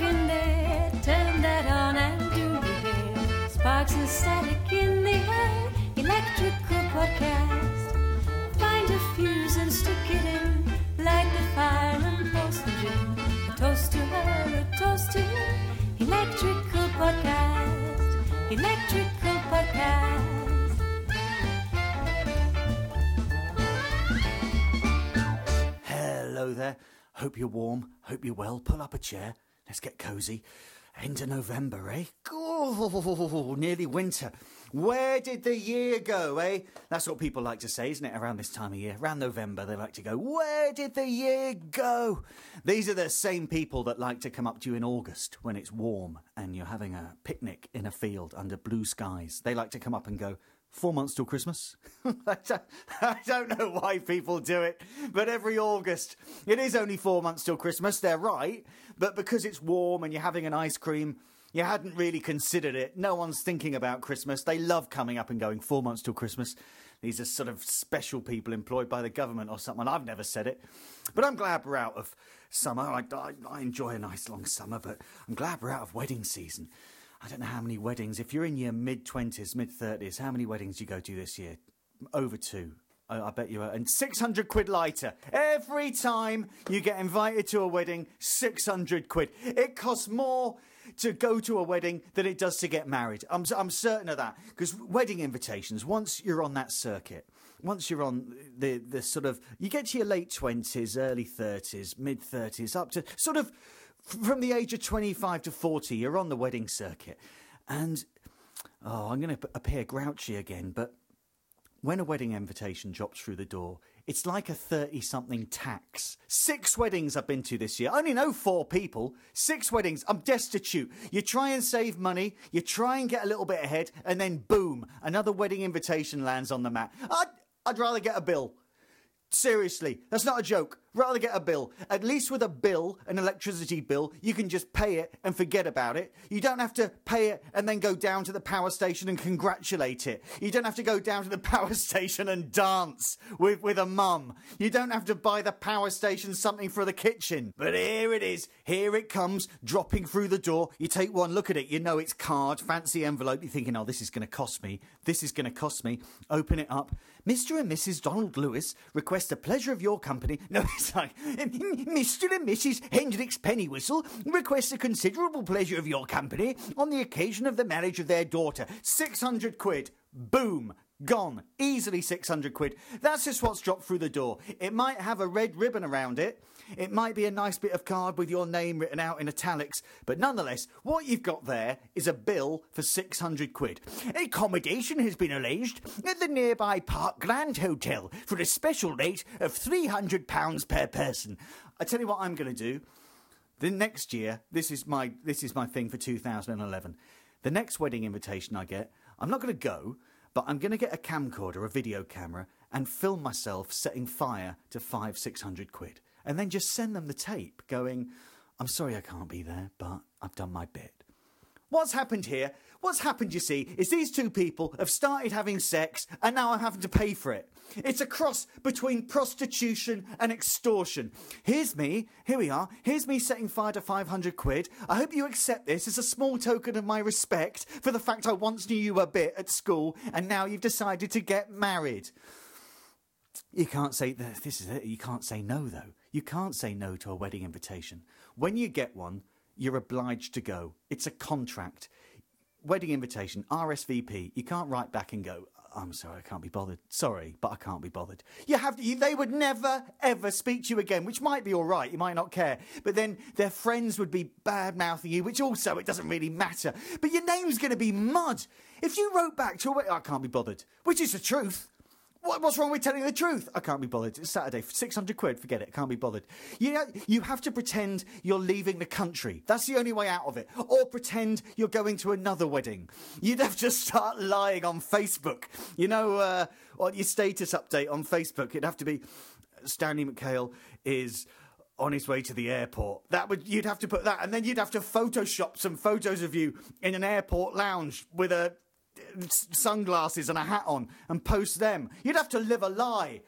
there, turn that on and do hair. Sparks and static in the air, electrical podcast. Find a fuse and stick it in, light the fire and post the gin. Toast to her, a toast to you. Electrical podcast, electrical podcast. Hello there. Hope you're warm. Hope you're well. Pull up a chair. Let's get cozy. End of November, eh? Oh, nearly winter. Where did the year go, eh? That's what people like to say, isn't it? Around this time of year, around November, they like to go, Where did the year go? These are the same people that like to come up to you in August when it's warm and you're having a picnic in a field under blue skies. They like to come up and go, Four months till Christmas. I, don't, know why people do it, but every August, it is only four months till Christmas. They're right, but because it's warm and you're having an ice cream, you hadn't really considered it. No one's thinking about Christmas. They love coming up and going four months till Christmas. These are sort of special people employed by the government or something. I've never said it, but I'm glad we're out of summer. I, I, I enjoy a nice long summer, but I'm glad we're out of wedding season. I don't know how many weddings. If you're in your mid 20s, mid 30s, how many weddings do you go to this year? Over two. I, I bet you are. And 600 quid lighter. Every time you get invited to a wedding, 600 quid. It costs more to go to a wedding than it does to get married. I'm, I'm certain of that. Because wedding invitations, once you're on that circuit, once you're on the, the sort of, you get to your late 20s, early 30s, mid 30s, up to sort of from the age of 25 to 40, you're on the wedding circuit. And, oh, I'm going to appear grouchy again, but when a wedding invitation drops through the door, it's like a 30 something tax. Six weddings I've been to this year. I only know four people. Six weddings. I'm destitute. You try and save money, you try and get a little bit ahead, and then boom, another wedding invitation lands on the mat. I'd, I'd rather get a bill. Seriously, that's not a joke. Rather get a bill. At least with a bill, an electricity bill, you can just pay it and forget about it. You don't have to pay it and then go down to the power station and congratulate it. You don't have to go down to the power station and dance with, with a mum. You don't have to buy the power station something for the kitchen. But here it is. Here it comes, dropping through the door. You take one look at it. You know it's card, fancy envelope. You're thinking, oh, this is going to cost me. This is going to cost me. Open it up. Mr. and Mrs. Donald Lewis request the pleasure of your company. No, Mr. and Mrs. Hendricks Pennywhistle request the considerable pleasure of your company on the occasion of the marriage of their daughter. 600 quid. Boom. Gone. Easily 600 quid. That's just what's dropped through the door. It might have a red ribbon around it. It might be a nice bit of card with your name written out in italics. But nonetheless, what you've got there is a bill for 600 quid. Accommodation has been arranged at the nearby Park Grand Hotel for a special rate of £300 per person. I tell you what I'm going to do. The next year, this is my this is my thing for 2011. The next wedding invitation I get, I'm not going to go, but I'm going to get a camcorder, a video camera, and film myself setting fire to five, six hundred quid. And then just send them the tape going, I'm sorry I can't be there, but I've done my bit. What's happened here? What's happened, you see, is these two people have started having sex and now I'm having to pay for it. It's a cross between prostitution and extortion. Here's me, here we are, here's me setting fire to 500 quid. I hope you accept this as a small token of my respect for the fact I once knew you a bit at school and now you've decided to get married. You can't say, this is it, you can't say no though. You can't say no to a wedding invitation. When you get one, you're obliged to go. It's a contract. Wedding invitation, RSVP. You can't write back and go, I'm sorry, I can't be bothered. Sorry, but I can't be bothered. You have, you, they would never ever speak to you again, which might be all right. You might not care, but then their friends would be bad mouthing you, which also it doesn't really matter. But your name's going to be mud if you wrote back to a, I can't be bothered, which is the truth. What, what's wrong with telling the truth? I can't be bothered. It's Saturday, 600 quid, forget it, can't be bothered. You, know, you have to pretend you're leaving the country. That's the only way out of it. Or pretend you're going to another wedding. You'd have to start lying on Facebook. You know, uh, on your status update on Facebook, it'd have to be Stanley McHale is on his way to the airport. That would you'd have to put that, and then you'd have to Photoshop some photos of you in an airport lounge with a sunglasses and a hat on and post them. You'd have to live a lie.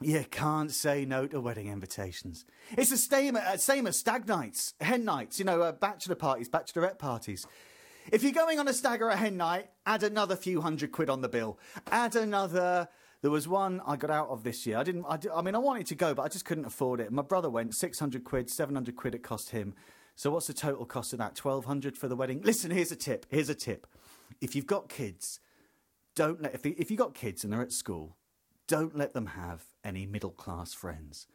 You can't say no to wedding invitations. It's the same, uh, same as stag nights, hen nights, you know, uh, bachelor parties, bachelorette parties. If you're going on a stag or a hen night, add another few hundred quid on the bill. Add another. There was one I got out of this year. I didn't. I, di- I mean, I wanted to go, but I just couldn't afford it. My brother went. Six hundred quid, seven hundred quid. It cost him. So what's the total cost of that? Twelve hundred for the wedding. Listen, here's a tip. Here's a tip. If you've got kids, don't let. If, they, if you've got kids and they're at school, don't let them have any middle class friends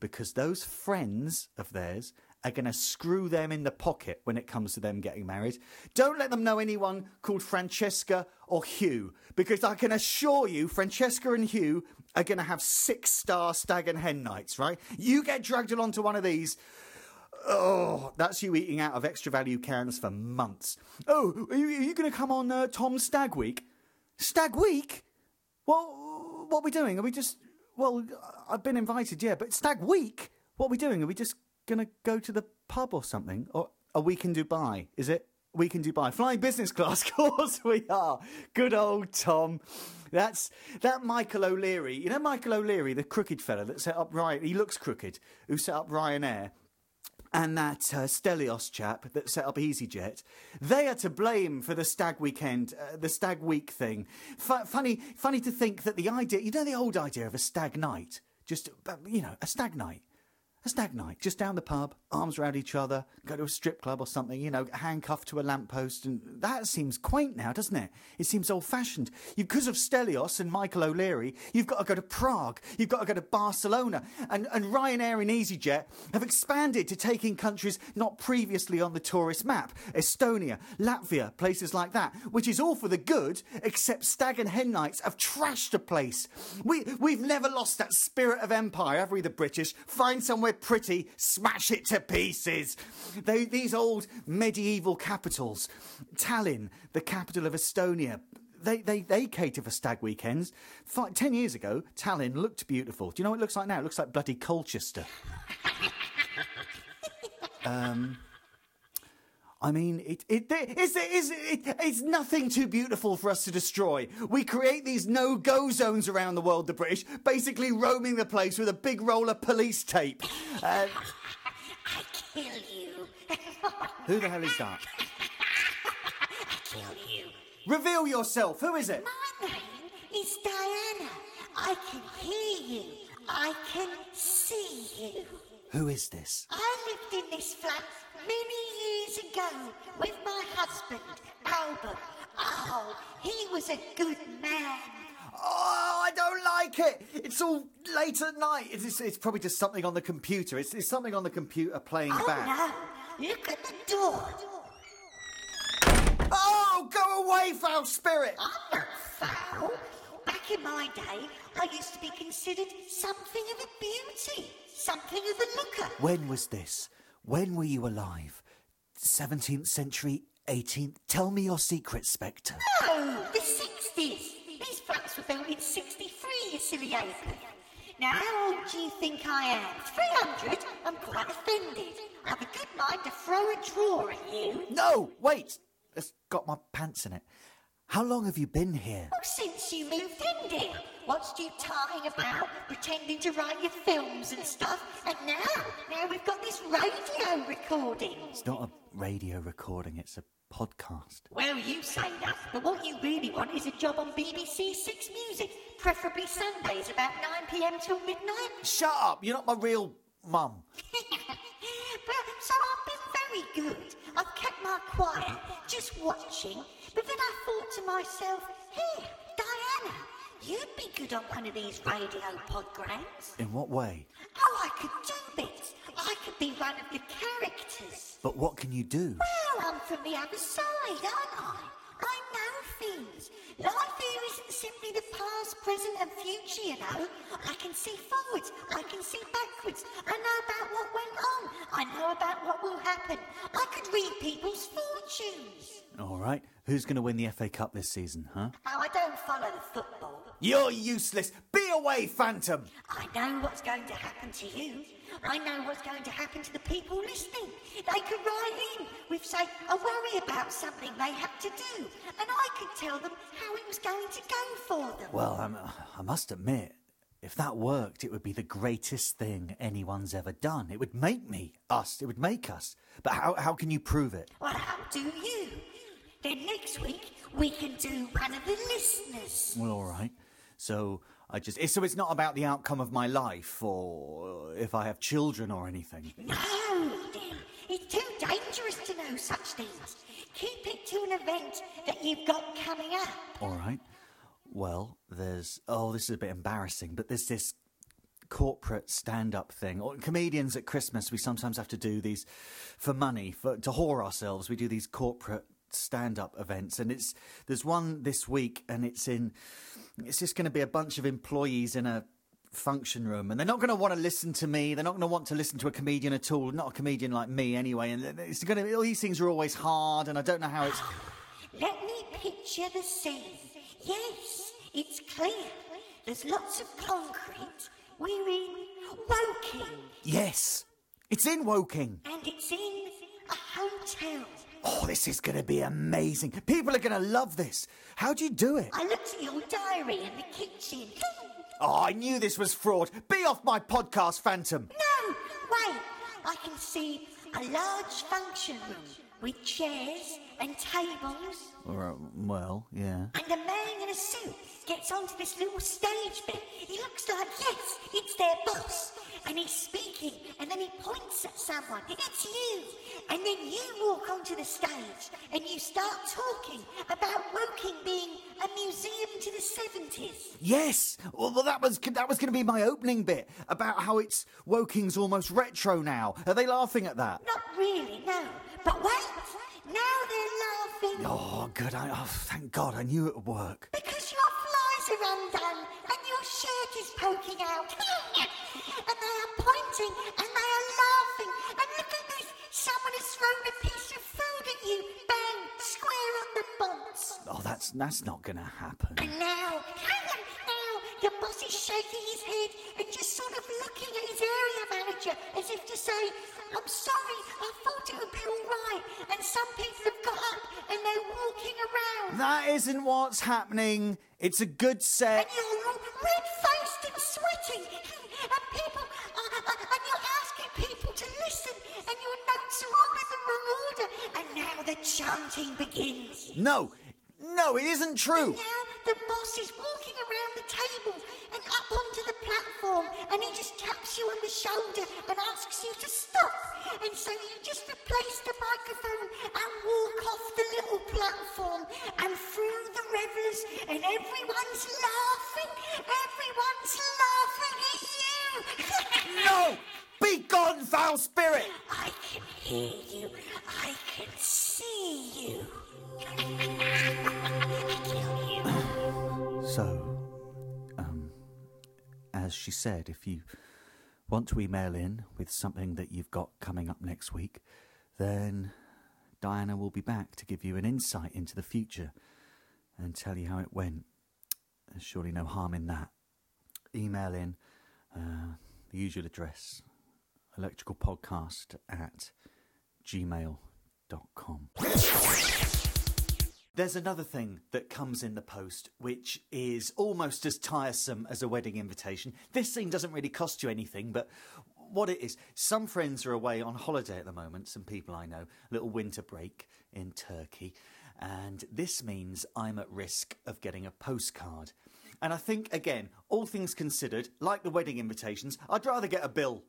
because those friends of theirs are going to screw them in the pocket when it comes to them getting married. Don't let them know anyone called Francesca or Hugh because I can assure you, Francesca and Hugh are going to have six star stag and hen nights, right? You get dragged along to one of these. Oh, that's you eating out of extra value cans for months. Oh, are you, you going to come on uh, Tom's Stag Week? Stag Week? Well, what are we doing? Are we just. Well, I've been invited, yeah, but Stag Week? What are we doing? Are we just going to go to the pub or something? Or a week in Dubai? Is it? Week in Dubai. Flying business class, of course we are. Good old Tom. That's that Michael O'Leary. You know Michael O'Leary, the crooked fella that set up Ryan. He looks crooked. Who set up Ryanair? And that uh, Stelios chap that set up EasyJet, they are to blame for the stag weekend, uh, the stag week thing. F- funny, funny to think that the idea, you know, the old idea of a stag night, just uh, you know, a stag night. A stag night, just down the pub, arms around each other, go to a strip club or something, you know, handcuffed to a lamppost. And that seems quaint now, doesn't it? It seems old fashioned. Because of Stelios and Michael O'Leary, you've got to go to Prague, you've got to go to Barcelona. And, and Ryanair and EasyJet have expanded to take in countries not previously on the tourist map Estonia, Latvia, places like that, which is all for the good, except stag and hen nights have trashed the place. We, we've never lost that spirit of empire, have we, the British? Find somewhere pretty, smash it to pieces. They, these old medieval capitals, Tallinn, the capital of Estonia, they, they, they cater for stag weekends. Five, ten years ago, Tallinn looked beautiful. Do you know what it looks like now? It looks like bloody Colchester. um, I mean, it, it, it's, it's, it, it's nothing too beautiful for us to destroy. We create these no go zones around the world, the British, basically roaming the place with a big roll of police tape. Uh, I kill you. who the hell is that? I kill you. Reveal yourself. Who is it? My name is Diana. I can hear you. I can see you. Who is this? I lived in this flat many years ago with my husband, Albert. Oh, he was a good man. Oh, I don't like it. It's all late at night. It's, it's, it's probably just something on the computer. It's, it's something on the computer playing back. Oh back. no, look at the door. Oh, go away, foul spirit! I'm not foul. Back in my day, I used to be considered something of a beauty, something of a looker. When was this? When were you alive? 17th century, 18th? Tell me your secret, Spectre. Oh, the 60s. These flats were built in 63, you silly ape. Now, how old do you think I am? 300? I'm quite offended. I've a good mind to throw a drawer at you. No, wait! It's got my pants in it. How long have you been here? Oh, since you moved in, dear. Watched you tying about, pretending to write your films and stuff. And now, now we've got this radio recording. It's not a radio recording, it's a podcast. Well, you say that, but what you really want is a job on BBC Six Music, preferably Sundays about 9 pm till midnight. Shut up! You're not my real mum. Well, so I've been very good. I've kept my quiet, just watching. But then I thought to myself, hey, Diana, you'd be good on one of these radio programs. In what way? Oh, I could do bits. I could be one of the characters. But what can you do? Well, I'm from the other side, aren't I? I know things. Life here isn't simply the past, present, and future, you know. I can see forwards. I can see backwards. I know about what went on. I know about what will happen. I could read people's fortunes. All right, who's going to win the FA Cup this season, huh? Oh, I don't follow the football. You're useless! Be away, Phantom! I know what's going to happen to you. I know what's going to happen to the people listening. They could write in with, say, a worry about something they had to do, and I could tell them how it was going to go for them. Well, I'm, I must admit, if that worked, it would be the greatest thing anyone's ever done. It would make me, us, it would make us. But how, how can you prove it? Well, how do you? Then next week we can do one of the listeners. Well, all right. So I just, eh, so it's not about the outcome of my life or if I have children or anything. No, then. It's too dangerous to know such things. Keep it to an event that you've got coming up. All right. Well, there's, oh, this is a bit embarrassing, but there's this corporate stand-up thing. Or comedians at Christmas, we sometimes have to do these for money, for to whore ourselves. We do these corporate stand-up events, and it's there's one this week, and it's in. It's just going to be a bunch of employees in a function room, and they're not going to want to listen to me. They're not going to want to listen to a comedian at all. Not a comedian like me, anyway. And it's going to. All these things are always hard, and I don't know how it's. Let me picture the scene. Yes, it's clear. There's lots of concrete. We're in Woking, Yes, it's in Woking. and it's in a hotel. Oh, this is going to be amazing. People are going to love this. How do you do it? I looked at your diary in the kitchen. Oh, I knew this was fraud. Be off my podcast, Phantom. No, wait. I can see a large function room with chairs and tables. Or, uh, well, yeah. And a man in a suit gets onto this little stage bit. He looks like, yes, it's their boss. And he's speaking, and then he someone. It's you. And then you walk onto the stage, and you start talking about Woking being a museum to the 70s. Yes. Well, well, that was that was going to be my opening bit about how it's Woking's almost retro now. Are they laughing at that? Not really, no. But wait, now they're laughing Oh, good. I, oh, thank God. I knew it would work. because your flies are undone and your shirt is poking out. and they are pointing and they are someone has thrown a piece of food at you. Bang, square on the bonds. Oh, that's that's not going to happen. And now, now, the boss is shaking his head and just sort of looking at his area manager as if to say, I'm sorry, I thought it would be all right. And some people have got up and they're walking around. That isn't what's happening. It's a good set. And you're all red-faced and sweating. And people, uh, and you're asking people to listen. And your notes are all in the wrong order. And now the chanting begins. No, no, it isn't true. Now the boss is walking around the table and up onto the platform, and shoulder and asks you to stop. And so you just replace the microphone and walk off the little platform and through the revelers, and everyone's laughing. Everyone's laughing at you. No! Be gone, foul spirit! I can hear you. I can see you. So, um, as she said, if you want we mail in with something that you've got coming up next week, then Diana will be back to give you an insight into the future and tell you how it went. There's surely no harm in that. Email in uh, the usual address electricalpodcast at gmail.com. There's another thing that comes in the post which is almost as tiresome as a wedding invitation. This thing doesn't really cost you anything, but what it is, some friends are away on holiday at the moment, some people I know, a little winter break in Turkey, and this means I'm at risk of getting a postcard. And I think, again, all things considered, like the wedding invitations, I'd rather get a bill.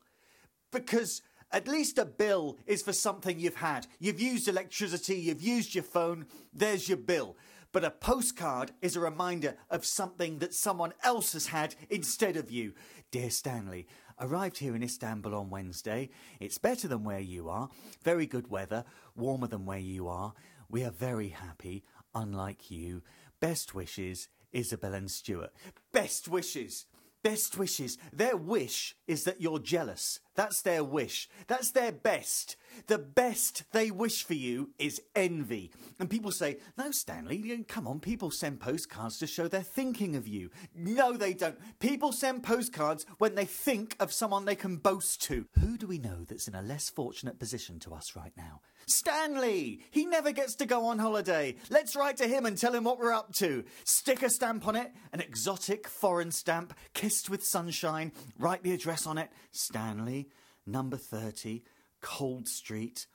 Because at least a bill is for something you've had. You've used electricity, you've used your phone, there's your bill. But a postcard is a reminder of something that someone else has had instead of you. Dear Stanley, arrived here in Istanbul on Wednesday. It's better than where you are. Very good weather, warmer than where you are. We are very happy, unlike you. Best wishes, Isabel and Stuart. Best wishes! Best wishes. Their wish is that you're jealous. That's their wish. That's their best. The best they wish for you is envy. And people say, No, Stanley, come on, people send postcards to show they're thinking of you. No, they don't. People send postcards when they think of someone they can boast to. Who do we know that's in a less fortunate position to us right now? Stanley! He never gets to go on holiday. Let's write to him and tell him what we're up to. Stick a stamp on it, an exotic foreign stamp, kissed with sunshine. Write the address on it Stanley, number 30, Cold Street,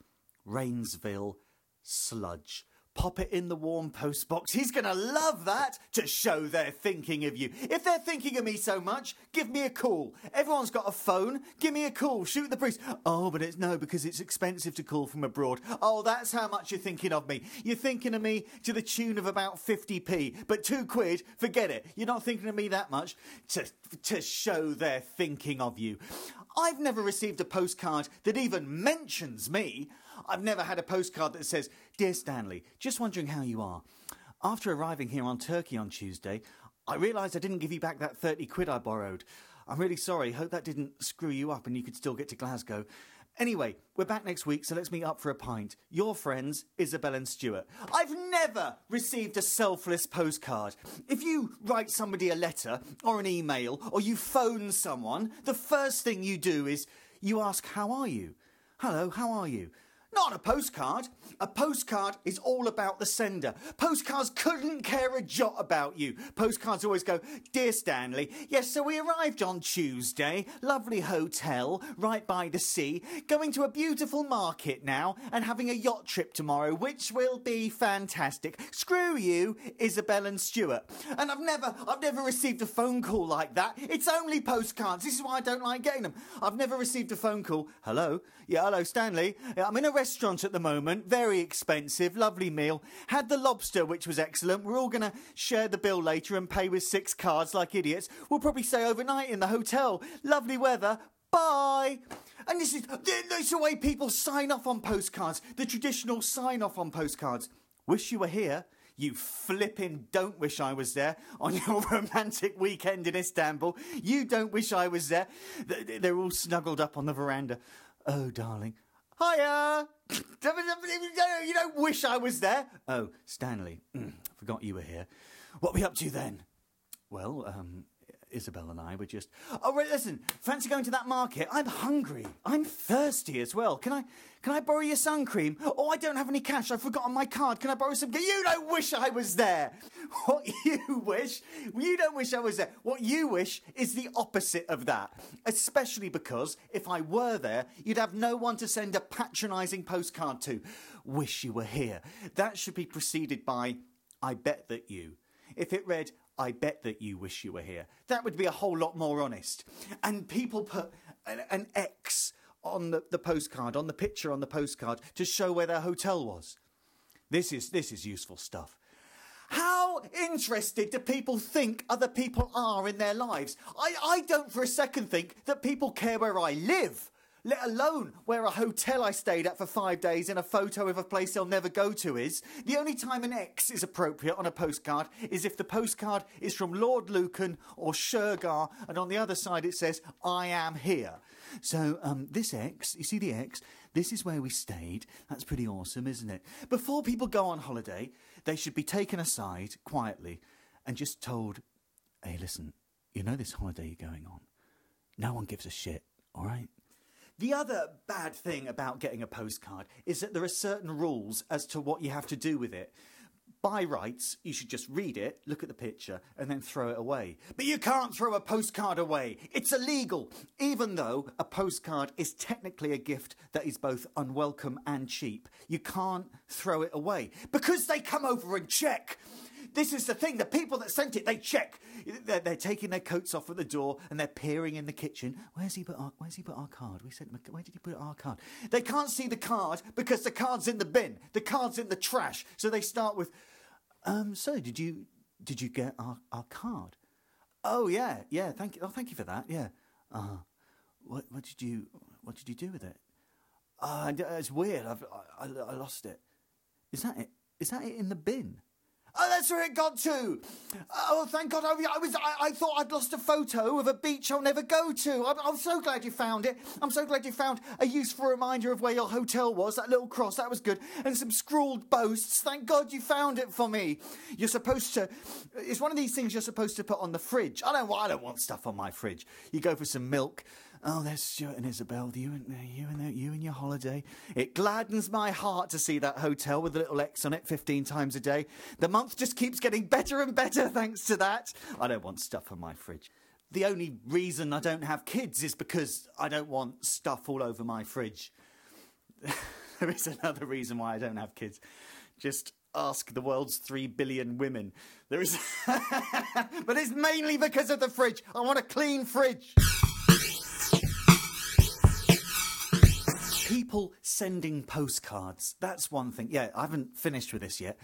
Rainsville, Sludge. Pop it in the warm post box. He's going to love that to show they're thinking of you. If they're thinking of me so much, give me a call. Everyone's got a phone. Give me a call. Shoot the priest. Oh, but it's no, because it's expensive to call from abroad. Oh, that's how much you're thinking of me. You're thinking of me to the tune of about 50p. But two quid, forget it. You're not thinking of me that much to, to show they're thinking of you. I've never received a postcard that even mentions me. I've never had a postcard that says, Dear Stanley, just wondering how you are. After arriving here on Turkey on Tuesday, I realised I didn't give you back that 30 quid I borrowed. I'm really sorry. Hope that didn't screw you up and you could still get to Glasgow. Anyway, we're back next week, so let's meet up for a pint. Your friends, Isabel and Stuart. I've never received a selfless postcard. If you write somebody a letter or an email or you phone someone, the first thing you do is you ask, How are you? Hello, how are you? Not a postcard. A postcard is all about the sender. Postcards couldn't care a jot about you. Postcards always go, Dear Stanley, yes, so we arrived on Tuesday. Lovely hotel, right by the sea. Going to a beautiful market now and having a yacht trip tomorrow, which will be fantastic. Screw you, Isabel and Stuart. And I've never, I've never received a phone call like that. It's only postcards. This is why I don't like getting them. I've never received a phone call. Hello? Yeah, hello, Stanley. I'm in a restaurant at the moment. Very expensive. Lovely meal. Had the lobster, which was excellent. We're all going to share the bill later and pay with six cards like idiots. We'll probably stay overnight in the hotel. Lovely weather. Bye. And this is, this is the way people sign off on postcards. The traditional sign off on postcards. Wish you were here. You flipping don't wish I was there on your romantic weekend in Istanbul. You don't wish I was there. They're all snuggled up on the veranda. Oh, darling. Hiya! You don't wish I was there. Oh, Stanley. Mm, forgot you were here. What were we up to then? Well, um, Isabel and I were just. Oh, right, listen. Fancy going to that market? I'm hungry. I'm thirsty as well. Can I? Can I borrow your sun cream? Oh, I don't have any cash. I've forgotten my card. Can I borrow some? You don't wish I was there. What you wish? You don't wish I was there. What you wish is the opposite of that. Especially because if I were there, you'd have no one to send a patronising postcard to. Wish you were here. That should be preceded by, I bet that you. If it read, I bet that you wish you were here, that would be a whole lot more honest. And people put an, an X on the, the postcard, on the picture on the postcard, to show where their hotel was. This is, this is useful stuff. How interested do people think other people are in their lives? I, I don't for a second think that people care where I live, let alone where a hotel I stayed at for five days in a photo of a place they'll never go to is. The only time an X is appropriate on a postcard is if the postcard is from Lord Lucan or Shergar and on the other side it says, I am here. So, um, this X, you see the X? This is where we stayed. That's pretty awesome, isn't it? Before people go on holiday, they should be taken aside quietly and just told, hey, listen, you know this holiday you're going on? No one gives a shit, all right? The other bad thing about getting a postcard is that there are certain rules as to what you have to do with it. By rights, you should just read it, look at the picture, and then throw it away. But you can't throw a postcard away. It's illegal. Even though a postcard is technically a gift that is both unwelcome and cheap, you can't throw it away because they come over and check. This is the thing. The people that sent it, they check. They're, they're taking their coats off at the door and they're peering in the kitchen. Where's he put our, Where's he put our card? We sent him. A, where did he put our card? They can't see the card because the card's in the bin. The card's in the trash. So they start with, um, so did you did you get our, our card? Oh yeah, yeah. Thank you. Oh, thank you for that. Yeah. Uh, what what did you what did you do with it? Uh, it's weird. I've, I, I lost it. Is that it? Is that it in the bin? Oh, that's where it got to. Oh, thank God! I, I was. I, I, thought I'd lost a photo of a beach I'll never go to. I'm, I'm, so glad you found it. I'm so glad you found a useful reminder of where your hotel was. That little cross, that was good, and some scrawled boasts. Thank God you found it for me. You're supposed to. It's one of these things you're supposed to put on the fridge. I don't. I don't want stuff on my fridge. You go for some milk. Oh, there's Stuart and Isabel. You and uh, you and uh, you and your holiday. It gladdens my heart to see that hotel with a little X on it 15 times a day. The month just keeps getting better and better thanks to that. I don't want stuff on my fridge. The only reason I don't have kids is because I don't want stuff all over my fridge. there is another reason why I don't have kids. Just ask the world's three billion women. There is, but it's mainly because of the fridge. I want a clean fridge. People sending postcards. That's one thing. Yeah, I haven't finished with this yet.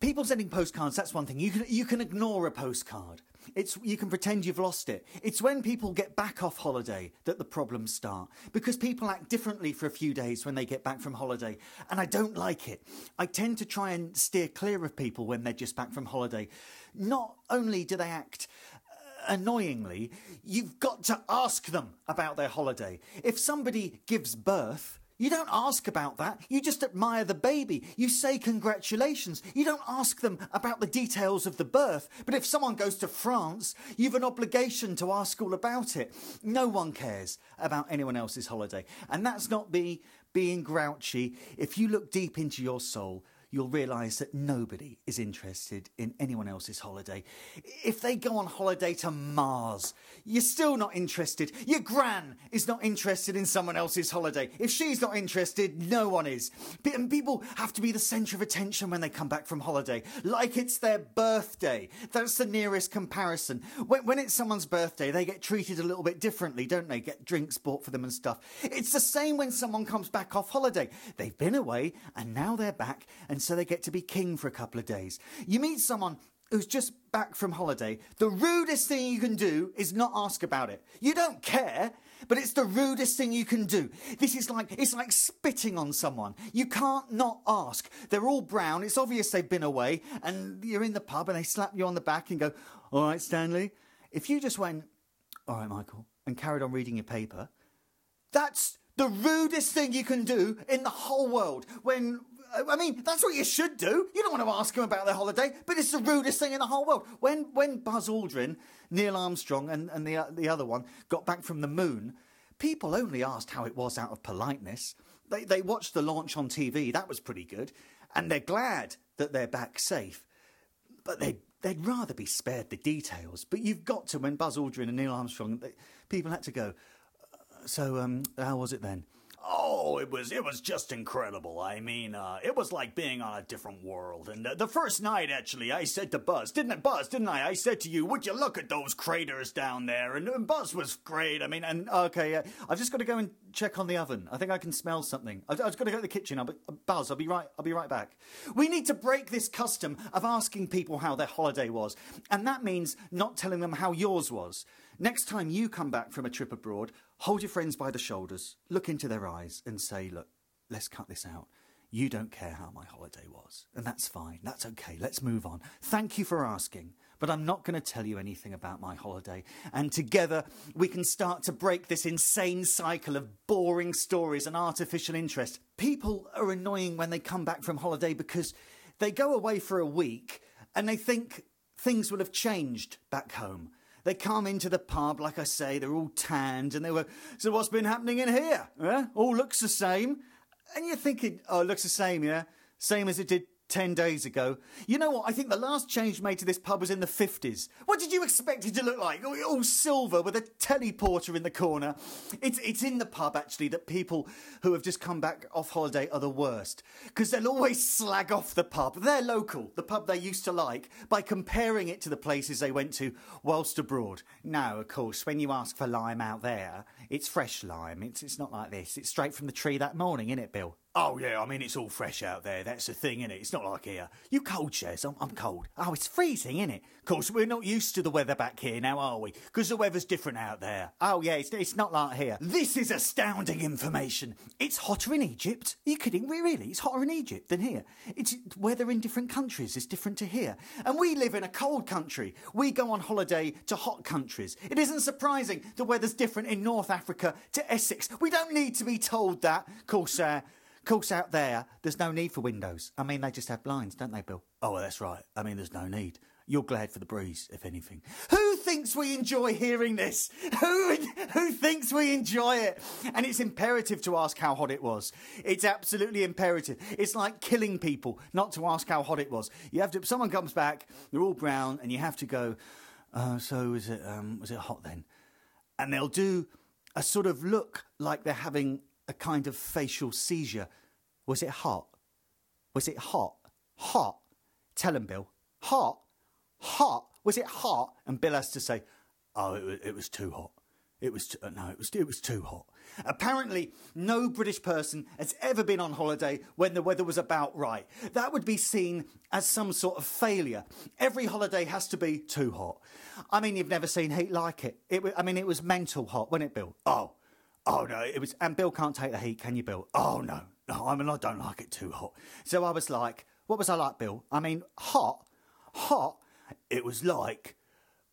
People sending postcards. That's one thing. You can you can ignore a postcard. It's you can pretend you've lost it. It's when people get back off holiday that the problems start because people act differently for a few days when they get back from holiday, and I don't like it. I tend to try and steer clear of people when they're just back from holiday. Not only do they act annoyingly, you've got to ask them about their holiday. If somebody gives birth, you don't ask about that. You just admire the baby. You say congratulations. You don't ask them about the details of the birth. But if someone goes to France, you've an obligation to ask all about it. No one cares about anyone else's holiday. And that's not me being grouchy. If you look deep into your soul, you'll realise that nobody is interested in anyone else's holiday. If they go on holiday to Mars, you're still not interested. Your gran is not interested in someone else's holiday. If she's not interested, no one is. And people have to be the centre of attention when they come back from holiday, like it's their birthday. That's the nearest comparison. When, when it's someone's birthday, they get treated a little bit differently, don't they? Get drinks bought for them and stuff. It's the same when someone comes back off holiday. They've been away and now they're back and so they get to be king for a couple of days. You meet someone who's just back from holiday, the rudest thing you can do is not ask about it. You don't care, but it's the rudest thing you can do. This is like it's like spitting on someone. You can't not ask. They're all brown. It's obvious they've been away, and you're in the pub and they slap you on the back and go, "All right, Stanley." If you just went, "All right, Michael," and carried on reading your paper, that's the rudest thing you can do in the whole world. When I mean, that's what you should do. You don't want to ask them about their holiday, but it's the rudest thing in the whole world. When when Buzz Aldrin, Neil Armstrong, and, and the, the other one got back from the moon, people only asked how it was out of politeness. They, they watched the launch on TV, that was pretty good, and they're glad that they're back safe. But they'd, they'd rather be spared the details. But you've got to, when Buzz Aldrin and Neil Armstrong, they, people had to go, so um, how was it then? Oh, it was it was just incredible. I mean, uh, it was like being on a different world. And uh, the first night, actually, I said to Buzz, didn't it, Buzz? Didn't I? I said to you, would you look at those craters down there? And, and Buzz was great. I mean, and okay, uh, I've just got to go and check on the oven. I think I can smell something. I've, I've got to go to the kitchen. I'll be, uh, Buzz, I'll be right. I'll be right back. We need to break this custom of asking people how their holiday was, and that means not telling them how yours was. Next time you come back from a trip abroad, hold your friends by the shoulders, look into their eyes, and say, Look, let's cut this out. You don't care how my holiday was. And that's fine. That's okay. Let's move on. Thank you for asking. But I'm not going to tell you anything about my holiday. And together we can start to break this insane cycle of boring stories and artificial interest. People are annoying when they come back from holiday because they go away for a week and they think things will have changed back home. They come into the pub, like I say, they're all tanned, and they were, so what's been happening in here? Eh? All looks the same. And you're thinking, oh, it looks the same, yeah? Same as it did 10 days ago. You know what? I think the last change made to this pub was in the 50s. What did you expect it to look like? All silver with a teleporter in the corner. It's, it's in the pub, actually, that people who have just come back off holiday are the worst. Because they'll always slag off the pub. They're local, the pub they used to like, by comparing it to the places they went to whilst abroad. Now, of course, when you ask for lime out there, it's fresh lime. It's, it's not like this. It's straight from the tree that morning, isn't it, Bill? Oh, yeah, I mean, it's all fresh out there. That's the thing, innit? It's not like here. You cold, Shez? I'm, I'm cold. Oh, it's freezing, innit? Of course, we're not used to the weather back here now, are we? Because the weather's different out there. Oh, yeah, it's, it's not like here. This is astounding information. It's hotter in Egypt. Are you kidding? Really? It's hotter in Egypt than here. It's weather in different countries is different to here. And we live in a cold country. We go on holiday to hot countries. It isn't surprising the weather's different in North Africa to Essex. We don't need to be told that. Of course, uh, of course, out there, there's no need for windows. I mean, they just have blinds, don't they, Bill? Oh, well, that's right. I mean, there's no need. You're glad for the breeze, if anything. Who thinks we enjoy hearing this? Who, who thinks we enjoy it? And it's imperative to ask how hot it was. It's absolutely imperative. It's like killing people not to ask how hot it was. You have to. Someone comes back, they're all brown, and you have to go. Uh, so was it? Um, was it hot then? And they'll do a sort of look like they're having a kind of facial seizure. Was it hot? Was it hot? Hot? Tell him, Bill. Hot? Hot? Was it hot? And Bill has to say, "Oh, it was, it was too hot. It was too, no, it was it was too hot." Apparently, no British person has ever been on holiday when the weather was about right. That would be seen as some sort of failure. Every holiday has to be too hot. I mean, you've never seen heat like it. It, I mean, it was mental hot, wasn't it, Bill? Oh, oh no, it was. And Bill can't take the heat, can you, Bill? Oh no, no. I mean, I don't like it too hot. So I was like, what was I like, Bill? I mean, hot, hot. It was like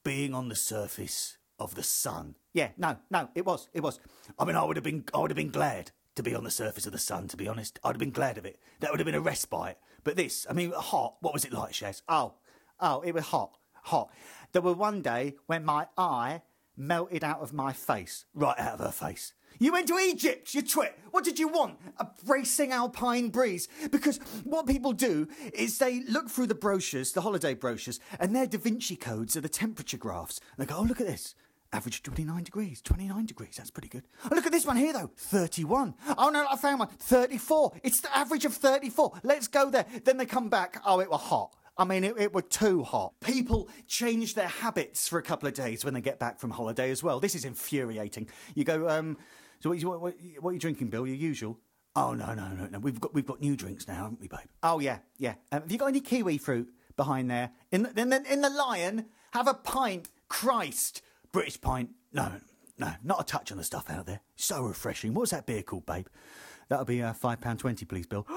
being on the surface of the sun. Yeah, no, no, it was, it was. I mean, I would have been, I would have been glad to be on the surface of the sun. To be honest, I'd have been glad of it. That would have been a respite. But this, I mean, hot. What was it like, Shaz? Oh, oh, it was hot, hot. There were one day when my eye melted out of my face, right out of her face. You went to Egypt, you twit. What did you want? A bracing alpine breeze? Because what people do is they look through the brochures, the holiday brochures, and their Da Vinci codes are the temperature graphs. And they go, oh, look at this. Average 29 degrees. 29 degrees. That's pretty good. Oh, look at this one here, though. 31. Oh, no, I found one. 34. It's the average of 34. Let's go there. Then they come back. Oh, it were hot. I mean, it, it were too hot. People change their habits for a couple of days when they get back from holiday as well. This is infuriating. You go, um, so what, what, what, are you drinking, Bill? Your usual? Oh no, no, no, no. We've got we've got new drinks now, haven't we, babe? Oh yeah, yeah. Um, have you got any kiwi fruit behind there? In the, in the in the lion, have a pint. Christ, British pint. No, no, not a touch on the stuff out there. So refreshing. What's that beer called, babe? That'll be uh, five pound twenty, please, Bill.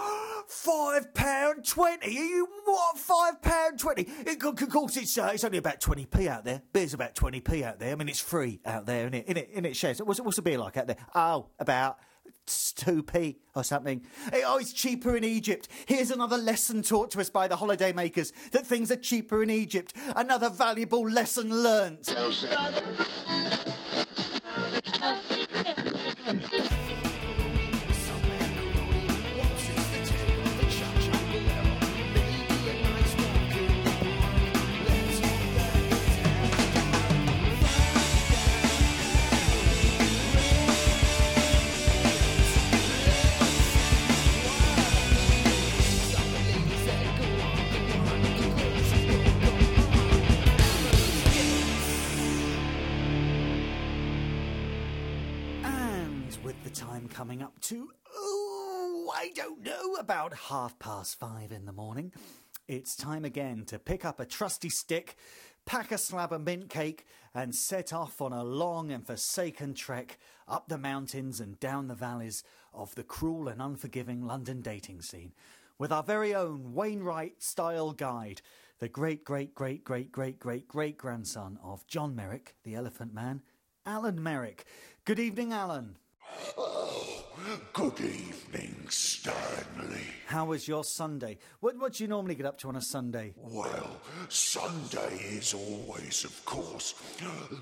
Five pound twenty? You what? Five pound twenty? It, of course, it's uh, it's only about twenty p out there. Beer's about twenty p out there. I mean, it's free out there, isn't it? In it, in it shares. What's what's a beer like out there? Oh, about two p or something. Hey, oh, it's cheaper in Egypt. Here's another lesson taught to us by the holiday makers that things are cheaper in Egypt. Another valuable lesson learnt. about half past five in the morning, it's time again to pick up a trusty stick, pack a slab of mint cake, and set off on a long and forsaken trek up the mountains and down the valleys of the cruel and unforgiving London dating scene with our very own Wainwright style guide, the great, great, great, great, great, great, great grandson of John Merrick, the Elephant Man, Alan Merrick. Good evening, Alan. Good evening, Stanley. How was your Sunday? What, what do you normally get up to on a Sunday? Well, Sunday is always, of course,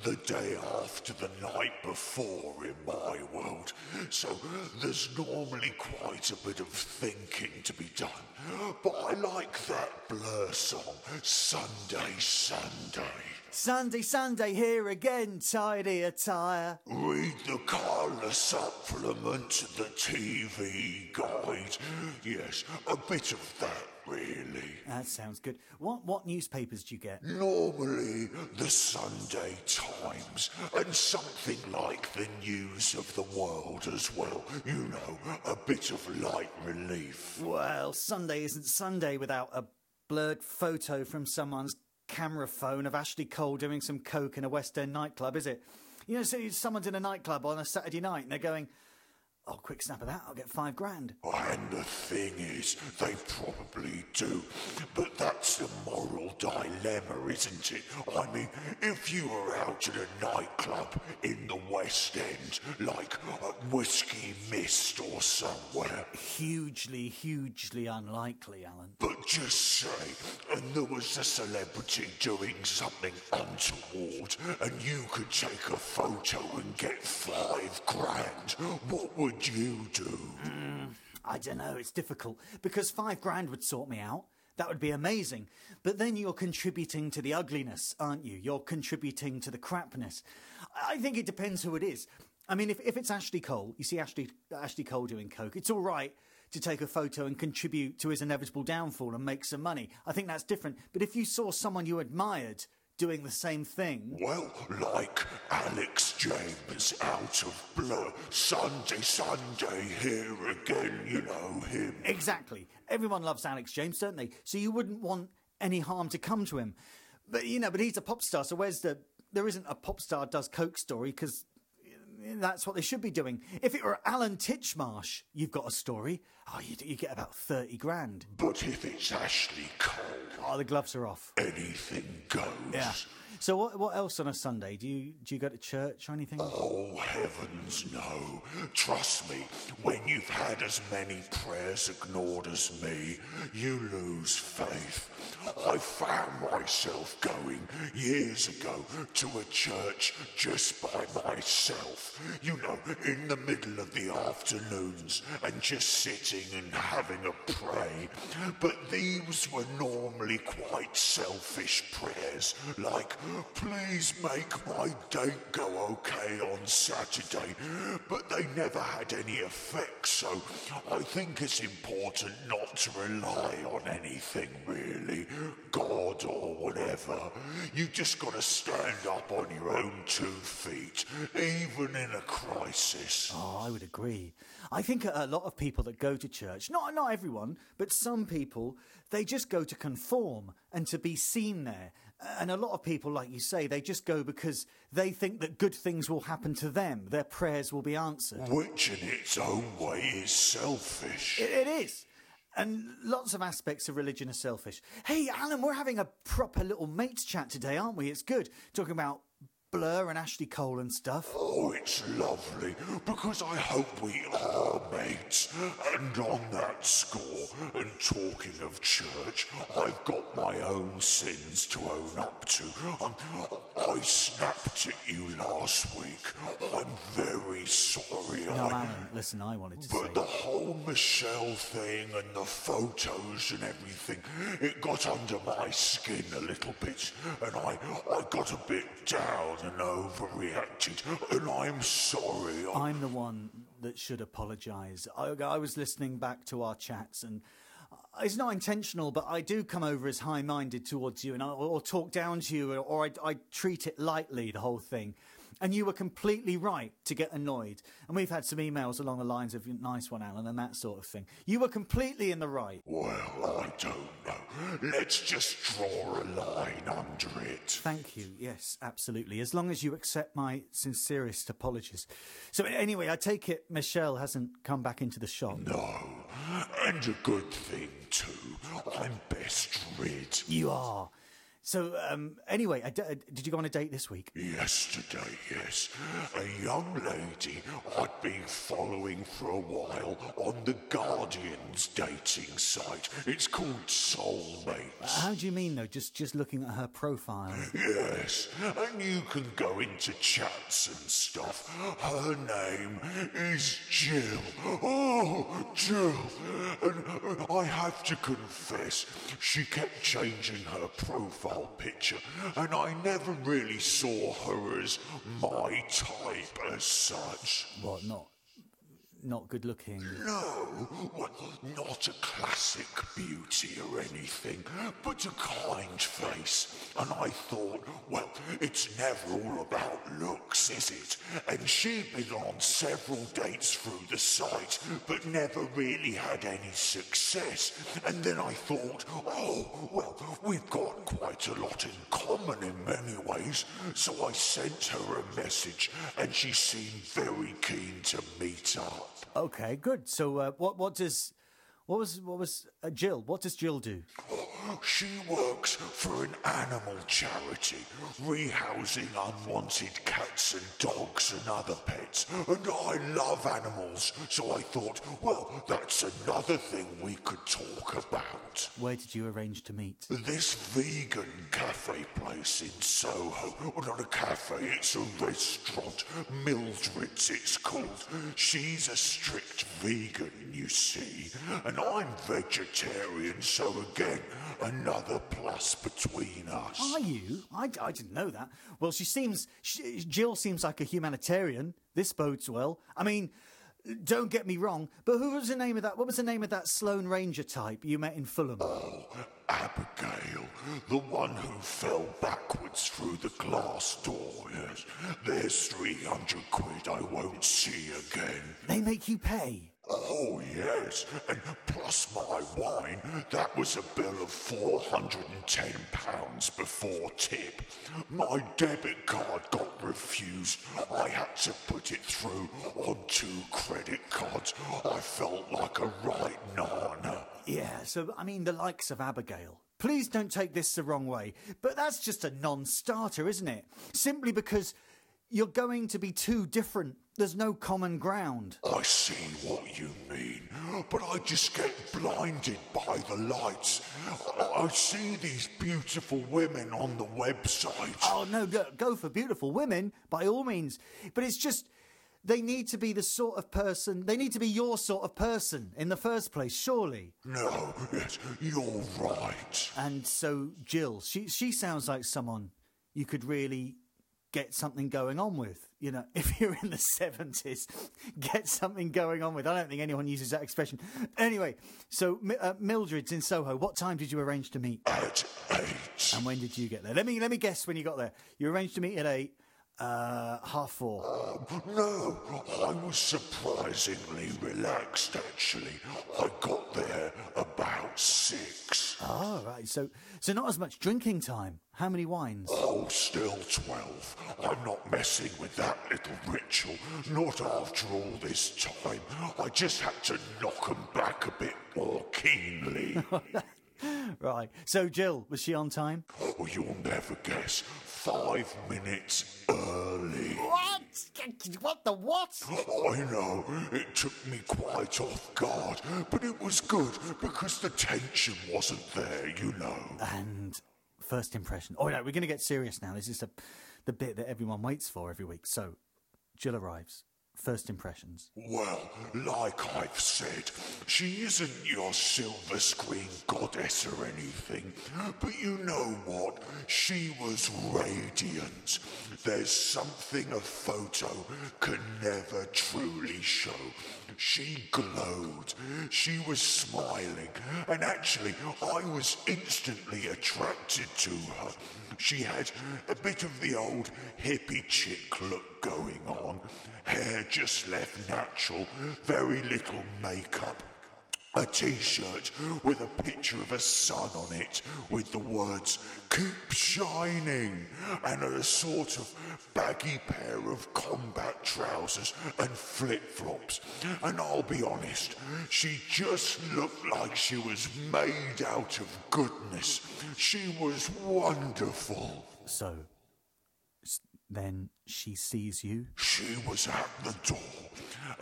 the day after the night before in my world. So there's normally quite a bit of thinking to be done. But I like that Blur song, Sunday, Sunday. Sunday, Sunday, here again, tidy attire. Read the colour supplement to the TV guide. Yes, a bit of that, really. That sounds good. What what newspapers do you get? Normally, the Sunday Times, and something like the news of the world as well. You know, a bit of light relief. Well, Sunday isn't Sunday without a blurred photo from someone's camera phone of Ashley Cole doing some coke in a West End nightclub, is it? You know, so someone's in a nightclub on a Saturday night and they're going, Oh, quick snap of that, I'll get five grand. And the thing is, they probably do. But that's the moral dilemma, isn't it? I mean, if you were out at a nightclub in the West End, like Whisky Mist or somewhere, Hugely, hugely unlikely, Alan. but just say, and there was a celebrity doing something untoward, and you could take a photo and get five grand, what would you do? Hmm, I don't know, it's difficult because five grand would sort me out. That would be amazing. But then you're contributing to the ugliness, aren't you? You're contributing to the crapness. I think it depends who it is. I mean, if, if it's Ashley Cole, you see Ashley, Ashley Cole doing coke, it's all right to take a photo and contribute to his inevitable downfall and make some money. I think that's different. But if you saw someone you admired doing the same thing, Well, like Alex James out of Blur, Sunday, Sunday, here again, you know him. Exactly. Everyone loves Alex James, don't they? So you wouldn't want any harm to come to him. But you know, but he's a pop star. So where's the? There isn't a pop star does coke story because that's what they should be doing. If it were Alan Titchmarsh, you've got a story. Oh, you, you get about thirty grand. But if it's Ashley Cole, Oh, the gloves are off. anything goes. Yeah. So what? What else on a Sunday? Do you do you go to church or anything? Oh, heavens, no. Trust me, when you've had as many prayers ignored as me, you lose faith. I found myself going years ago to a church just by myself. You know, in the middle of the afternoons and just sitting and having a pray. But these were normally quite selfish prayers, like, please make my date go okay on Saturday. But they never had any effect, so I think it's important not to rely on anything really, God or whatever. You just gotta stand up on your own two feet, even in a crisis. Oh, I would agree. I think a lot of people that go to church, not not everyone, but some people, they just go to conform and to be seen there. And a lot of people, like you say, they just go because they think that good things will happen to them. Their prayers will be answered. Which in its own way is selfish. It, it is. And lots of aspects of religion are selfish. Hey, Alan, we're having a proper little mates chat today, aren't we? It's good. Talking about Blur and Ashley Cole and stuff. Oh, it's lovely, because I hope we are mates. And on that score, and talking of church, I've got my own sins to own up to. Um, I snapped at you last week. I'm very sorry. No, I, Alan, listen, I wanted to say. but the whole Michelle thing and the photos and everything, it got under my skin a little bit, and I, I got a bit down and overreacted, and I'm sorry. I- I'm the one that should apologise. I, I was listening back to our chats, and it's not intentional, but I do come over as high minded towards you, and I, or talk down to you, or I, I treat it lightly, the whole thing. And you were completely right to get annoyed. And we've had some emails along the lines of nice one, Alan, and that sort of thing. You were completely in the right. Well, I don't know. Let's just draw a line under it. Thank you. Yes, absolutely. As long as you accept my sincerest apologies. So, anyway, I take it Michelle hasn't come back into the shop. No, and a good thing too. I'm best rid. You are. So, um, anyway, d- uh, did you go on a date this week? Yesterday, yes, a young lady I'd been following for a while on the Guardian's dating site. It's called Soulmates. How do you mean, though? Just just looking at her profile. Yes, and you can go into chats and stuff. Her name is Jill. Oh, Jill. And uh, I have to confess, she kept changing her profile profile picture, and I never really saw her as my type as such. What, not not good looking? No, well, not a classic beauty or anything, but a kind face. And I thought, well, it's never all about looks, is it? And she'd been on several dates through the site, but never really had any success. And then I thought, oh, well, we've got quite a lot in common in many ways. So I sent her a message, and she seemed very keen to meet up. Okay, good. So, uh, what what does what was what was uh, Jill? What does Jill do? She works for an animal charity, rehousing unwanted cats and dogs and other pets. And I love animals, so I thought, well, that's another thing we could talk about. Where did you arrange to meet? This vegan cafe place in Soho. Well, not a cafe, it's a restaurant. Mildred's, it's called. She's a strict vegan, you see. And I'm vegetarian, so again, another plus between us. Are you? I, I didn't know that. Well, she seems she, Jill seems like a humanitarian. This bodes well. I mean, don't get me wrong, but who was the name of that? What was the name of that Sloane Ranger type you met in Fulham? Oh, Abigail, the one who fell backwards through the glass door, yes. There's 300 quid I won't see again. They make you pay. Oh, yes, and plus my wine, that was a bill of £410 before tip. My debit card got refused. I had to put it through on two credit cards. I felt like a right nana. Yeah, so I mean, the likes of Abigail. Please don't take this the wrong way, but that's just a non starter, isn't it? Simply because you're going to be too different. There's no common ground. I see what you mean, but I just get blinded by the lights. I, I see these beautiful women on the website. Oh, no, go, go for beautiful women, by all means. But it's just, they need to be the sort of person, they need to be your sort of person in the first place, surely. No, yes, you're right. And so, Jill, she, she sounds like someone you could really get something going on with. You know, if you're in the 70s, get something going on with. I don't think anyone uses that expression. Anyway, so uh, Mildred's in Soho. What time did you arrange to meet? At eight. And when did you get there? Let me let me guess when you got there. You arranged to meet at eight. Uh, half four. No, I was surprisingly relaxed actually. I got there about six. Oh, right. So, so not as much drinking time. How many wines? Oh, still 12. I'm not messing with that little ritual. Not after all this time. I just had to knock 'em back a bit more keenly. Right. So, Jill, was she on time? oh, you'll never guess. Five minutes early. What? What the what? I know, it took me quite off guard, but it was good because the tension wasn't there, you know. And first impression. Oh no, we're going to get serious now. This is the the bit that everyone waits for every week. So, Jill arrives. First impressions. Well, like I've said, she isn't your silver screen goddess or anything, but you know what? She was radiant. There's something a photo can never truly show. She glowed. She was smiling, and actually, I was instantly attracted to her. She had a bit of the old hippie chick look going on. Hair just left natural, very little makeup. A t-shirt with a picture of a sun on it with the words keep shining and a sort of baggy pair of combat trousers and flip-flops. And I'll be honest she just looked like she was made out of goodness. She was wonderful. So, then she sees you. She was at the door,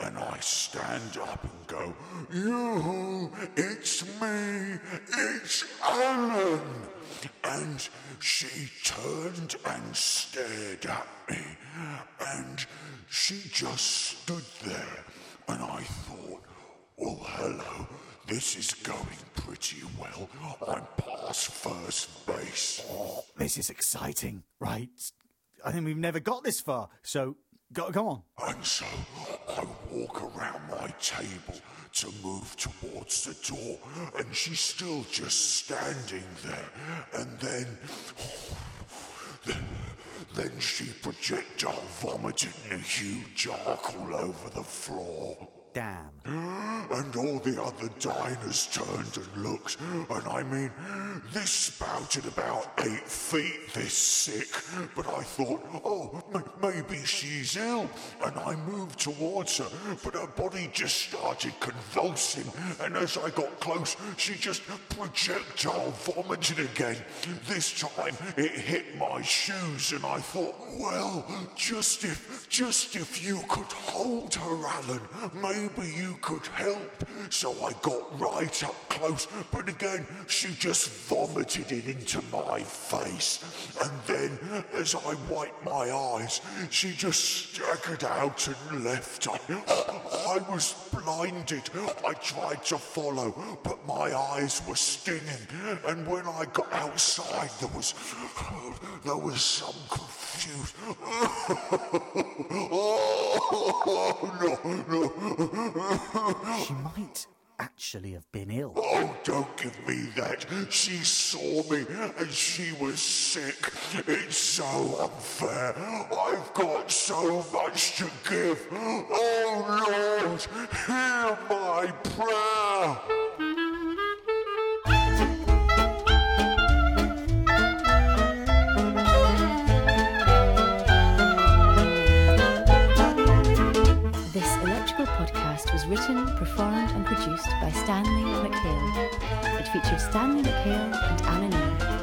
and I stand up and go, You, it's me, it's Alan. And she turned and stared at me, and she just stood there, and I thought, Well, hello, this is going pretty well. I'm past first base. This is exciting, right? I think we've never got this far, so go, go on. And so I walk around my table to move towards the door, and she's still just standing there. And then. Then she projectile vomited in a huge arc all over the floor. Damn. And all the other diners turned and looked, and I mean, this spouted about eight feet, this sick. But I thought, oh, m- maybe she's ill. And I moved towards her, but her body just started convulsing. And as I got close, she just projectile vomited again. This time it hit my shoes, and I thought, well, just if, just if you could hold her, Alan, maybe you could help. So I got right up close, but again, she just vomited it into my face. And then, as I wiped my eyes, she just staggered out and left. I, I was blinded. I tried to follow, but my eyes were stinging. And when I got outside, there was, there was some confusion. oh, no, no. She might actually have been ill. Oh, don't give me that. She saw me and she was sick. It's so unfair. I've got so much to give. Oh, Lord, hear my prayer. written, performed and produced by Stanley McHale. It featured Stanley McHale and Anna Neal.